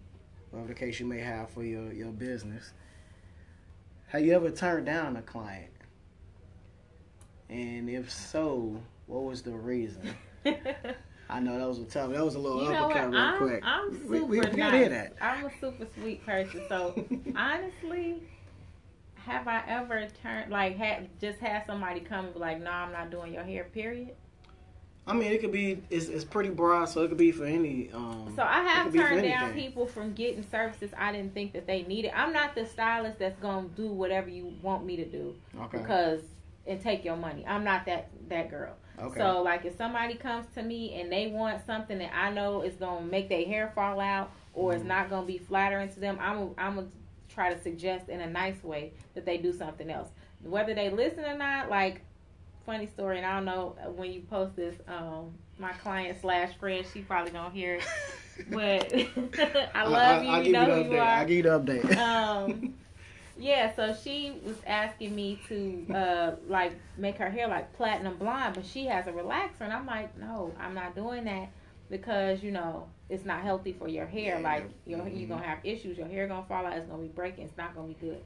[SPEAKER 1] whatever the case you may have for your your business. Have you ever turned down a client? And if so, what was the reason? I know that was a tough. That was a little
[SPEAKER 2] You know
[SPEAKER 1] uppercut real
[SPEAKER 2] I'm,
[SPEAKER 1] quick.
[SPEAKER 2] I'm super
[SPEAKER 1] we, we, we
[SPEAKER 2] nice.
[SPEAKER 1] hear that.
[SPEAKER 2] I'm a super sweet person. So honestly, have I ever turned like had just had somebody come and be like, "No, I'm not doing your hair." Period.
[SPEAKER 1] I mean, it could be. It's, it's pretty broad, so it could be for any. Um,
[SPEAKER 2] So I have turned down people from getting services I didn't think that they needed. I'm not the stylist that's gonna do whatever you want me to do
[SPEAKER 1] Okay.
[SPEAKER 2] because and take your money. I'm not that that girl.
[SPEAKER 1] okay.
[SPEAKER 2] So like if somebody comes to me and they want something that I know is gonna make their hair fall out or it's
[SPEAKER 1] Mhm.
[SPEAKER 2] not gonna be flattering to them, I'm I'm gonna try to suggest in a nice way that they do something else. Whether they listen or not, like funny story, and I don't know when you post this, um, my client slash friend, she probably don't hear it, but I love you.
[SPEAKER 1] I'll
[SPEAKER 2] you know
[SPEAKER 1] the
[SPEAKER 2] who you are.
[SPEAKER 1] I'll give you the update.
[SPEAKER 2] Um, yeah, so she was asking me to uh like make her hair like platinum blonde, but she has a relaxer, and I'm like, no, I'm not doing that because you know it's not healthy for your hair.
[SPEAKER 1] Yeah,
[SPEAKER 2] like your
[SPEAKER 1] mhm.
[SPEAKER 2] you're gonna have issues. Your hair gonna fall out. It's gonna be breaking. It's not gonna be good.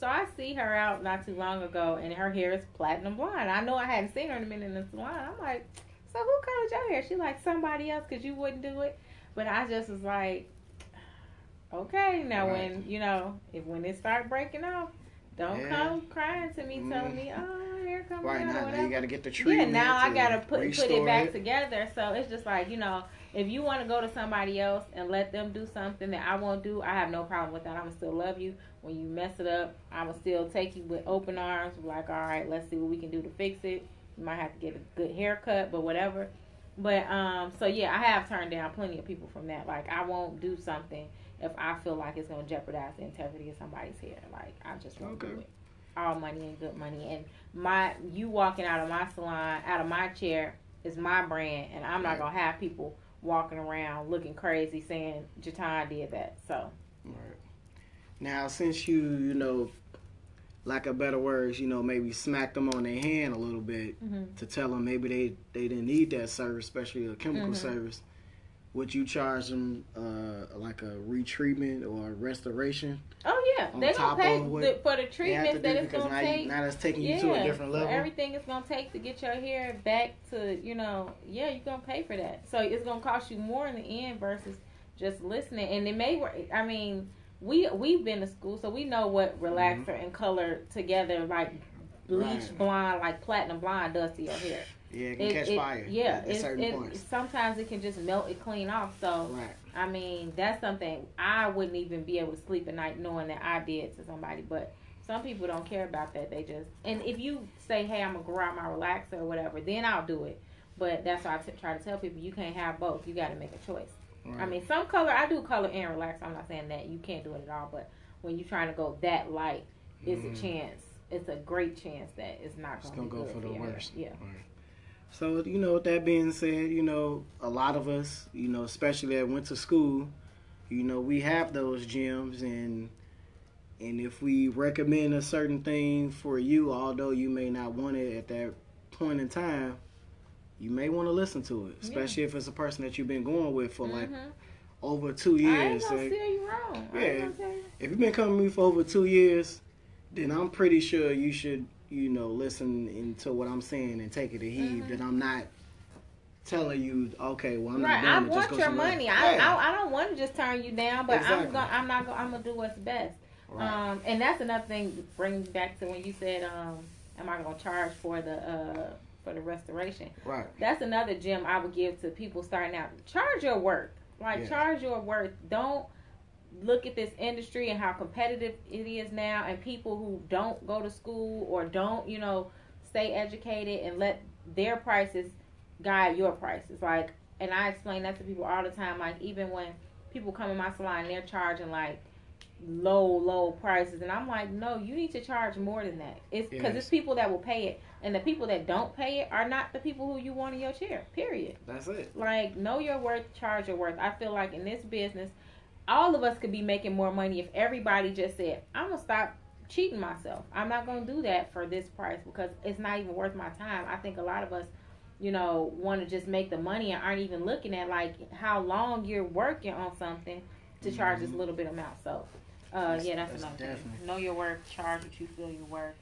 [SPEAKER 2] So I see her out not too long ago, and her hair is platinum blonde. I know I hadn't seen her in a minute in the salon. I'm like, so who colored your hair? She like somebody else because you wouldn't do it. But I just was like, okay, now
[SPEAKER 1] Right.
[SPEAKER 2] when you know if when it start breaking off, don't
[SPEAKER 1] Yeah.
[SPEAKER 2] come crying to me telling
[SPEAKER 1] Mm.
[SPEAKER 2] me, oh, here comes
[SPEAKER 1] right now, now you got to get the
[SPEAKER 2] Yeah,
[SPEAKER 1] treatment.
[SPEAKER 2] now I gotta put put it back together. So it's just like you know, if you want to go to somebody else and let them do something that I won't do, I have no problem with that. I'm still love you. When you mess it up, I'm gonna still take you with open arms. Like, all right, let's see what we can do to fix it. You might have to get a good haircut, but whatever. But um, so yeah, I have turned down plenty of people from that. Like, I won't do something if I feel like it's gonna jeopardize the integrity of somebody's hair. Like, I just won't do it. All money and good money, and my you walking out of my salon, out of my chair is my brand, and I'm not
[SPEAKER 1] Right.
[SPEAKER 2] gonna have people walking around looking crazy saying Getaun did that. So
[SPEAKER 1] Right. Now, since you, you know, lack of better words, you know, maybe smacked them on their hand a little bit to tell them maybe they they didn't need that service, especially a chemical
[SPEAKER 2] Mhm.
[SPEAKER 1] service. Would you charge them uh, like a retreatment or a restoration?
[SPEAKER 2] oh yeah, they're gonna pay the, for the
[SPEAKER 1] They have to
[SPEAKER 2] treatments
[SPEAKER 1] do
[SPEAKER 2] that it's gonna
[SPEAKER 1] now,
[SPEAKER 2] take.
[SPEAKER 1] you, now that's taking you to a different level.
[SPEAKER 2] everything it's gonna take to get your hair back to you know yeah you're gonna pay for that. So it's gonna cost you more in the end versus just listening. And it may work. I mean. We we've been to school, so we know what relaxer and color together, like bleach
[SPEAKER 1] Mm-hmm. Right.
[SPEAKER 2] blonde, like platinum blonde, does to your hair.
[SPEAKER 1] Yeah, it can
[SPEAKER 2] It-
[SPEAKER 1] catch
[SPEAKER 2] it-
[SPEAKER 1] fire.
[SPEAKER 2] Yeah,
[SPEAKER 1] at, at certain
[SPEAKER 2] it-
[SPEAKER 1] points.
[SPEAKER 2] sometimes it can just melt it clean off. So
[SPEAKER 1] Right.
[SPEAKER 2] I mean, that's something I wouldn't even be able to sleep at night knowing that I did to somebody. But some people don't care about that. They just and if you say, "Hey, I'm gonna grab my relaxer or whatever," then I'll do it. But that's why I t- try to tell people you can't have both. You got to make a choice.
[SPEAKER 1] Right.
[SPEAKER 2] I mean, some color I do color and relax. I'm not saying that you can't do it at all, but when you're trying to go that light, it's
[SPEAKER 1] Mhm.
[SPEAKER 2] a chance. It's a great chance that it's not going
[SPEAKER 1] gonna
[SPEAKER 2] to
[SPEAKER 1] go for the worst.
[SPEAKER 2] Yeah.
[SPEAKER 1] Right. So you know, with that being said, you know, a lot of us, you know, especially that went to school, you know, we have those gyms, and and if we recommend a certain thing for you, although you may not want it at that point in time, you may want to listen to it,
[SPEAKER 2] Yeah.
[SPEAKER 1] especially if it's a person that you've been going with for like
[SPEAKER 2] Mhm.
[SPEAKER 1] over two
[SPEAKER 2] I ain't
[SPEAKER 1] years.
[SPEAKER 2] gonna
[SPEAKER 1] Like,
[SPEAKER 2] steer you wrong. I
[SPEAKER 1] Yeah.
[SPEAKER 2] ain't gonna tell
[SPEAKER 1] if you've been coming to me for over two years, then I'm pretty sure you should, you know, listen into what I'm saying and take it to heed.
[SPEAKER 2] Mhm.
[SPEAKER 1] That I'm not telling you, okay, well, I'm
[SPEAKER 2] right.
[SPEAKER 1] not
[SPEAKER 2] I
[SPEAKER 1] doing it.
[SPEAKER 2] want your money. I,
[SPEAKER 1] Yeah.
[SPEAKER 2] I I don't want to just turn you down, but I'm gonna I'm not gonna I'm gonna do what's best.
[SPEAKER 1] Right.
[SPEAKER 2] Um, and that's another thing. Brings back to when you said, um, "Am I gonna charge for the uh for the restoration?"
[SPEAKER 1] right.
[SPEAKER 2] That's another gem I would give to people starting out. Charge your worth. Like charge your worth. Don't look at this industry and how competitive it is now and people who don't go to school or don't, you know, stay educated and let their prices guide your prices. Like and I explain that to people all the time. Like even when people come in my salon they're charging like low, low prices and I'm like, no, you need to charge more than that. It's because
[SPEAKER 1] Yes.
[SPEAKER 2] it's people that will pay it and the people that don't pay it are not the people who you want in your chair. Period.
[SPEAKER 1] That's it.
[SPEAKER 2] Like know your worth, charge your worth. I feel like in this business, all of us could be making more money if everybody just said, "I'm gonna stop cheating myself. I'm not gonna do that for this price because it's not even worth my time." I think a lot of us, you know, want to just make the money and aren't even looking at like how long you're working on something to charge this
[SPEAKER 1] Mhm.
[SPEAKER 2] little bit amount. So, uh,
[SPEAKER 1] That's-
[SPEAKER 2] yeah, that's,
[SPEAKER 1] that's
[SPEAKER 2] another thing.
[SPEAKER 1] definitely-
[SPEAKER 2] Know your worth, charge what you feel you're worth,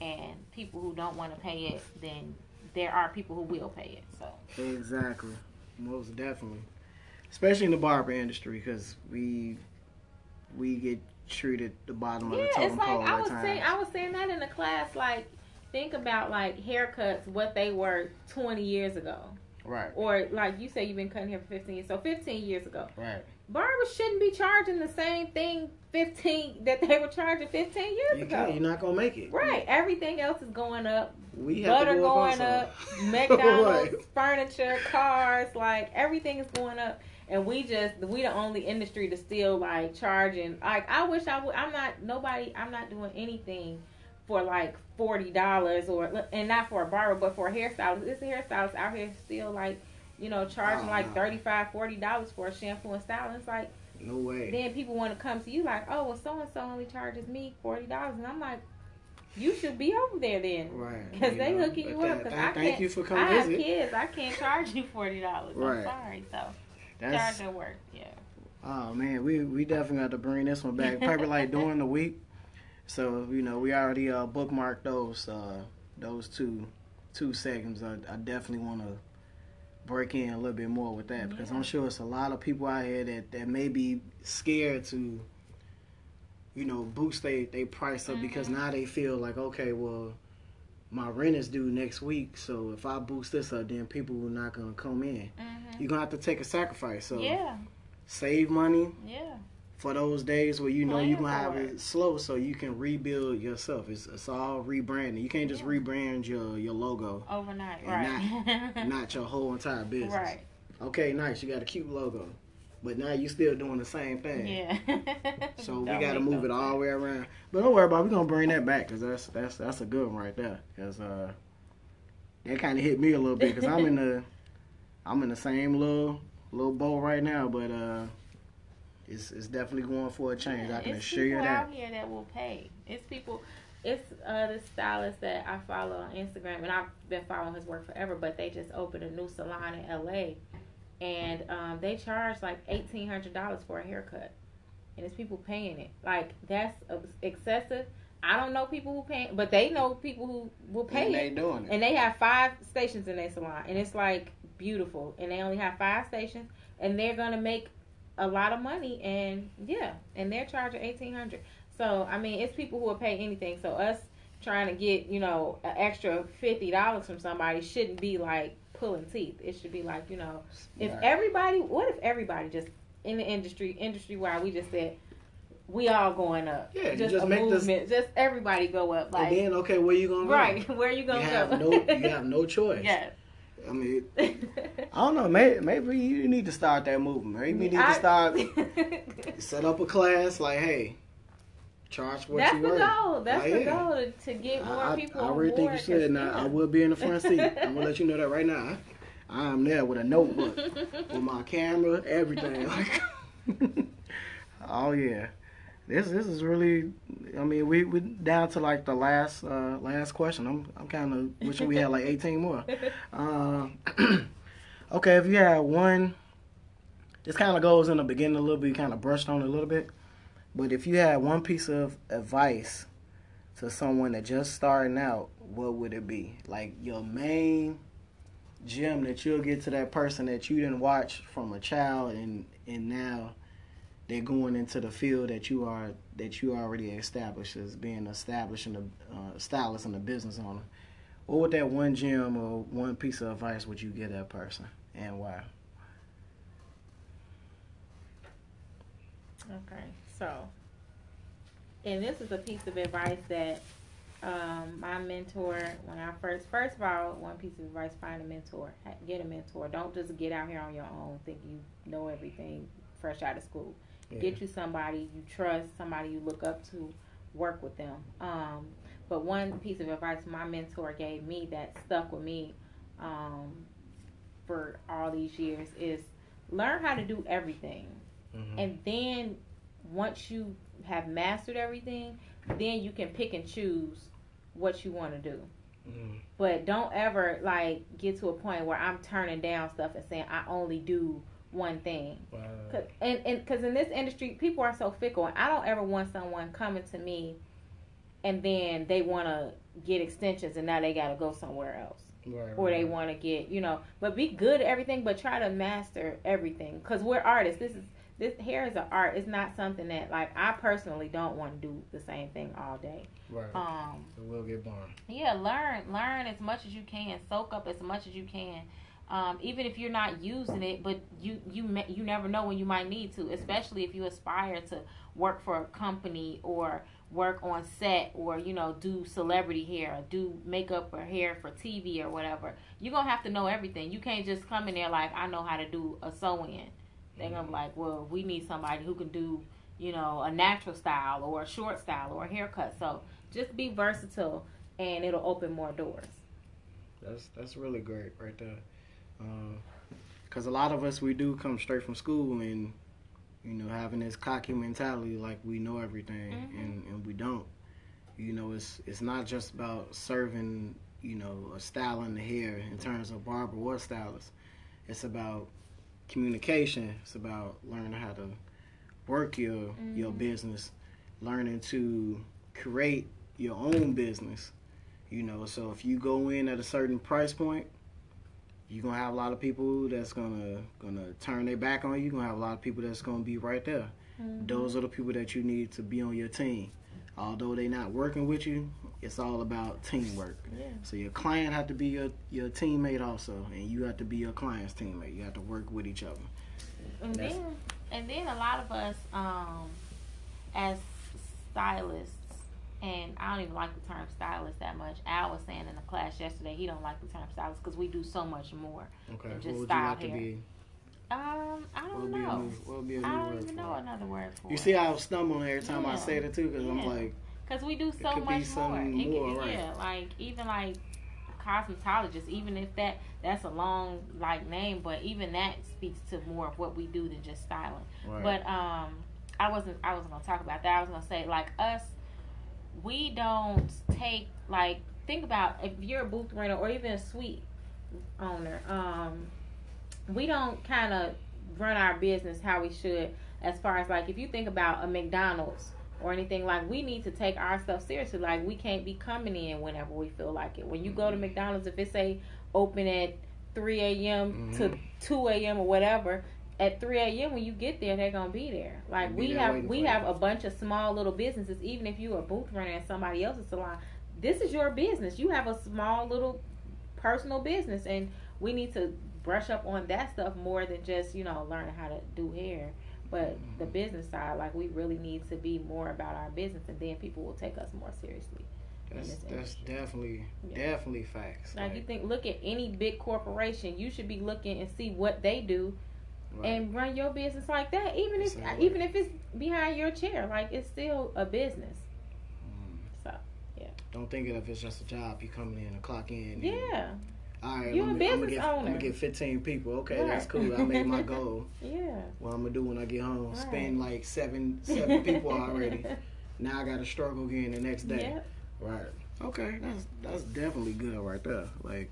[SPEAKER 2] and people who don't want to pay it, then there are people who will pay it. So.
[SPEAKER 1] Exactly. Most definitely. Especially in the barber industry, because we we get treated the bottom of the
[SPEAKER 2] Yeah,
[SPEAKER 1] totem
[SPEAKER 2] it's like
[SPEAKER 1] pole
[SPEAKER 2] I was
[SPEAKER 1] times.
[SPEAKER 2] saying. I was saying that in the class. Like, think about like haircuts, what they were twenty years ago,
[SPEAKER 1] right.
[SPEAKER 2] or like you say, you've been cutting hair for fifteen years. So fifteen years ago,
[SPEAKER 1] Right.
[SPEAKER 2] barbers shouldn't be charging the same thing fifteen that they were charging fifteen years
[SPEAKER 1] You
[SPEAKER 2] ago.
[SPEAKER 1] You're not gonna make it.
[SPEAKER 2] Right. Everything else is going up.
[SPEAKER 1] We have
[SPEAKER 2] Butter
[SPEAKER 1] go
[SPEAKER 2] going
[SPEAKER 1] also.
[SPEAKER 2] up. McDonald's,
[SPEAKER 1] Right.
[SPEAKER 2] furniture, cars, like everything is going up. And we just we the only industry to still like charging. Like I wish I would. I'm not nobody. I'm not doing anything for like forty dollars or and not for a barber, but for a hairstylist. This hairstylist out here still like you know charging
[SPEAKER 1] Oh,
[SPEAKER 2] like
[SPEAKER 1] no.
[SPEAKER 2] thirty five, forty dollars for a shampoo and styling. It's like
[SPEAKER 1] No way.
[SPEAKER 2] then people want to come to you like, oh well, so and so only charges me forty dollars, and I'm like, you should be over there then.
[SPEAKER 1] Right.
[SPEAKER 2] Because they
[SPEAKER 1] know,
[SPEAKER 2] hooking you up. Because I
[SPEAKER 1] Thank
[SPEAKER 2] can't.
[SPEAKER 1] you for coming I
[SPEAKER 2] have
[SPEAKER 1] visit.
[SPEAKER 2] kids. I can't charge you forty dollars.
[SPEAKER 1] Right.
[SPEAKER 2] I'm sorry. So
[SPEAKER 1] That's
[SPEAKER 2] your work. Yeah.
[SPEAKER 1] Oh man, we we definitely got to bring this one back. Probably like during the week. So you know, we already uh, bookmarked those uh, those two two segments. I, I definitely want to break in a little bit more with that because
[SPEAKER 2] Yeah.
[SPEAKER 1] I'm sure it's a lot of people out here that, that may be scared to, you know, boost they they price up because
[SPEAKER 2] Mhm.
[SPEAKER 1] now they feel like okay, well, my rent is due next week, so if I boost this up, then people are not gonna come in.
[SPEAKER 2] Mm-hmm.
[SPEAKER 1] You're gonna have to take a sacrifice. So
[SPEAKER 2] yeah.
[SPEAKER 1] save money
[SPEAKER 2] Yeah.
[SPEAKER 1] for those days where you know
[SPEAKER 2] Plan
[SPEAKER 1] you're gonna have
[SPEAKER 2] for
[SPEAKER 1] it slow so you can rebuild yourself. It's it's all rebranding. You can't just
[SPEAKER 2] Yeah.
[SPEAKER 1] rebrand your your logo,
[SPEAKER 2] Overnight. Right.
[SPEAKER 1] not your whole entire business.
[SPEAKER 2] right.
[SPEAKER 1] Okay, nice. You got a cute logo, but now you still doing the same thing.
[SPEAKER 2] Yeah.
[SPEAKER 1] So we got to move it all the way around. But don't worry about. it. We're gonna bring that back because that's that's that's a good one right there. Because uh, that kind of hit me a little bit because I'm in the I'm in the same little little boat right now, but uh, it's it's definitely going for a change. I can assure you that.
[SPEAKER 2] It's people out here that will pay. It's people. It's uh, the stylist that I follow on Instagram, and I've been following his work forever. But they just opened a new salon in LA, and um, they charge like eighteen hundred dollars for a haircut, and it's people paying it. Like that's excessive. I don't know people who pay, but they know people who will pay
[SPEAKER 1] And
[SPEAKER 2] it.
[SPEAKER 1] they doing it.
[SPEAKER 2] And they have five stations in their salon, and it's like beautiful. And they only have five stations, and they're gonna make a lot of money. And yeah, and they're charging eighteen hundred. So I mean, it's people who will pay anything. So us trying to get you know an extra fifty dollars from somebody shouldn't be like pulling teeth. It should be like you know, if
[SPEAKER 1] Right.
[SPEAKER 2] everybody, what if everybody just in the industry, industry wide, we just said. We all going up.
[SPEAKER 1] Yeah,
[SPEAKER 2] just,
[SPEAKER 1] just
[SPEAKER 2] a
[SPEAKER 1] make this-
[SPEAKER 2] movement. Just everybody go up. Like
[SPEAKER 1] and then okay, where you gonna go?
[SPEAKER 2] right, where you
[SPEAKER 1] You
[SPEAKER 2] gonna
[SPEAKER 1] have
[SPEAKER 2] go?
[SPEAKER 1] no you have no choice.
[SPEAKER 2] Yes.
[SPEAKER 1] I mean, I don't know. Maybe maybe you need to start that movement. Maybe you need to start set up a class like, hey, charge what
[SPEAKER 2] That's
[SPEAKER 1] you
[SPEAKER 2] the goal. That's
[SPEAKER 1] Like,
[SPEAKER 2] the
[SPEAKER 1] yeah.
[SPEAKER 2] goal to, get more
[SPEAKER 1] I,
[SPEAKER 2] people.
[SPEAKER 1] I, I really think you should.
[SPEAKER 2] 'cause,
[SPEAKER 1] Now I will be in the front seat. I'm gonna let you know that right now. I am there with a notebook, with my camera, everything. Like, oh yeah, this this is really. I mean, we we down to like the last uh last question. I'm I'm kind of wishing we had like 18 more. Uh, okay, if you had one, this kind of goes in the beginning a little bit, kind of brushed on it a little bit. But if you had one piece of advice to someone that just starting out, what would it be? Like your main, gem that you'll get to that person that you didn't watch from a child and and now they're going into the field that you are that you already established as being established in the uh, stylist and the business owner. What would that one gem or one piece of advice would you give that person and why?
[SPEAKER 2] Okay, so, and this is a piece of advice that um, my mentor, when I first, first of all, one piece of advice: find a mentor, get a mentor. Don't just get out here on your own, think you know everything fresh out of school. Yeah. Get you somebody you trust, somebody you look up to, work with them. Um, but one piece of advice my mentor gave me that stuck with me um, for all these years is learn how to do everything. Mm-hmm. And then once you have mastered everything, then you can pick and choose what you want to do. Mm-hmm. But don't ever like get to a point where I'm turning down stuff and saying I only do one thing. Wow. Cause, and and because in this industry, people are so fickle, and I don't ever want someone coming to me, and then they want to get extensions, and now they got to go somewhere else. Right, or they want to get, you know, but be good at everything, but try to master everything. Cause we're artists. This is this hair is an art. It's not something that like I personally don't want to do the same thing all day.
[SPEAKER 1] Right. Um. It will get boring.
[SPEAKER 2] Yeah. Learn, learn as much as you can. Soak up as much as you can. Um, even if you're not using it, but you you you never know when you might need to, especially if you aspire to work for a company or work on set or you know do celebrity hair, or do makeup or hair for TV or whatever. You're gonna have to know everything. You can't just come in there like I know how to do a sew in. They're gonna like, well, we need somebody who can do you know a natural style or a short style or a haircut. So just be versatile, and it'll open more doors.
[SPEAKER 1] That's that's really great right there. Because uh, a lot of us, we do come straight from school and, you know, having this cocky mentality like we know everything mm-hmm. and, and we don't. You know, it's it's not just about serving, you know, a style in the hair in terms of barber or stylist. It's about communication. It's about learning how to work your mm-hmm. your business, learning to create your own business. You know, so if you go in at a certain price point, you're gonna have a lot of people that's gonna gonna turn their back on you. You're gonna have a lot of people that's gonna be right there. Mm-hmm. Those are the people that you need to be on your team. Although they're not working with you, it's all about teamwork. Yeah. So your client have to be your, your teammate also, and you have to be your client's teammate. You have to work with each other.
[SPEAKER 2] And then, and then a lot of us, um, as stylists, and I don't even like the term stylist that much. Al was saying in the class yesterday he don't like the term stylist because we do so much more okay. than just style like hair. Um, I don't know. New, I don't even know another word for
[SPEAKER 1] you it. see, I will stumble every time yeah. I say it too because yeah. I'm like,
[SPEAKER 2] because we do so much more. more right. Yeah, like even like cosmetologist, even if that that's a long like name, but even that speaks to more of what we do than just styling. Right. But um, I wasn't I wasn't gonna talk about that. I was gonna say like us we don't take like think about if you're a booth renter or even a suite owner um we don't kind of run our business how we should as far as like if you think about a mcdonald's or anything like we need to take our stuff seriously like we can't be coming in whenever we feel like it when you go to mcdonald's if it's say open at 3 a.m mm-hmm. to 2 a.m or whatever at 3 a.m. when you get there, they're gonna be there. Like be we there have, we have a bunch of small little businesses. Even if you're a booth runner in somebody else's salon, this is your business. You have a small little personal business, and we need to brush up on that stuff more than just you know learning how to do hair. But mm-hmm. the business side, like we really need to be more about our business, and then people will take us more seriously.
[SPEAKER 1] That's that's definitely yeah. definitely facts.
[SPEAKER 2] Like, like you think, look at any big corporation, you should be looking and see what they do Right. and run your business like that. Even if even if it's behind your chair, like it's still a business. Mm. So yeah.
[SPEAKER 1] Don't think of it it's just a job. You coming in and clock in.
[SPEAKER 2] Yeah.
[SPEAKER 1] All right, You're I'm, a business I'm get, owner. I'm gonna get 15 people. Okay, right. that's cool. I made my goal.
[SPEAKER 2] yeah.
[SPEAKER 1] What I'm gonna do when I get home? Spend like seven seven people already. Now I gotta struggle again the next day. Yep. Right. Okay, that's that's definitely good right there. Like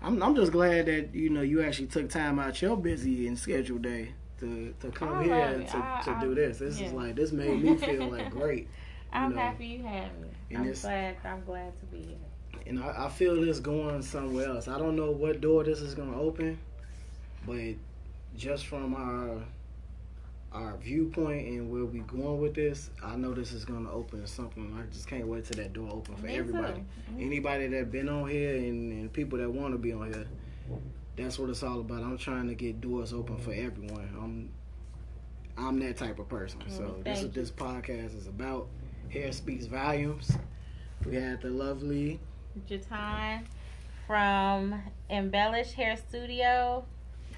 [SPEAKER 1] I'm I'm just glad that you know you actually took time out your busy and scheduled day to to come here to, I, to I, do this. This yeah. is like this made me feel like great.
[SPEAKER 2] I'm know. happy you had me. And I'm glad I'm glad to be here.
[SPEAKER 1] And I, I feel this going somewhere else. I don't know what door this is gonna open, but just from our our viewpoint and where we going with this, I know this is gonna open something. I just can't wait till that door open for everybody. Anybody that been on here and, and people that want to be on here, that's what it's all about. I'm trying to get doors open for everyone. I'm I'm that type of person. So
[SPEAKER 2] Mm,
[SPEAKER 1] this is
[SPEAKER 2] you.
[SPEAKER 1] this podcast is about. Hair speaks volumes. We had the lovely
[SPEAKER 2] Getaun from Embellish Hair Studio.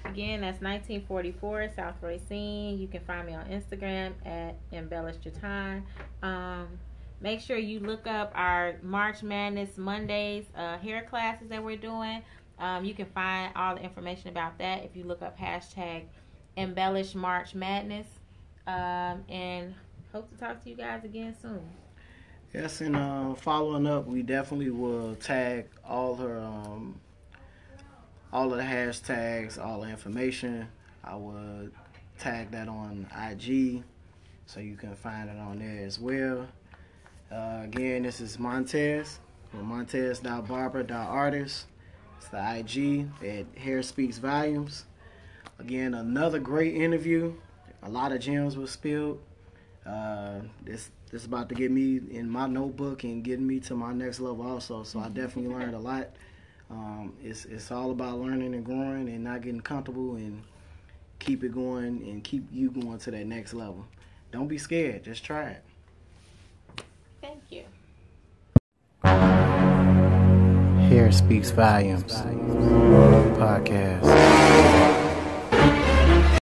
[SPEAKER 2] Again, that's 1944 South Racine. You can find me on Instagram at Embellish Getaun. Um, make sure you look up our March Madness Mondays uh, hair classes that we're doing. Um, you can find all the information about that if you look up hashtag Embellish March Madness. Um, and hope to talk to you guys again soon.
[SPEAKER 1] Yes, and uh, following up, we definitely will tag all her, um, all of the hashtags, all the information. I will tag that on IG, so you can find it on there as well. Uh, again, this is Montez Montez.barber.artist. It's the IG at Hair Speaks Volumes. Again, another great interview. A lot of gems were spilled. Uh, this this is about to get me in my notebook and getting me to my next level also. So I definitely learned a lot. Um, it's it's all about learning and growing and not getting comfortable and keep it going and keep you going to that next level. Don't be scared. Just try it.
[SPEAKER 2] Thank you.
[SPEAKER 1] Hair speaks volumes. Podcast.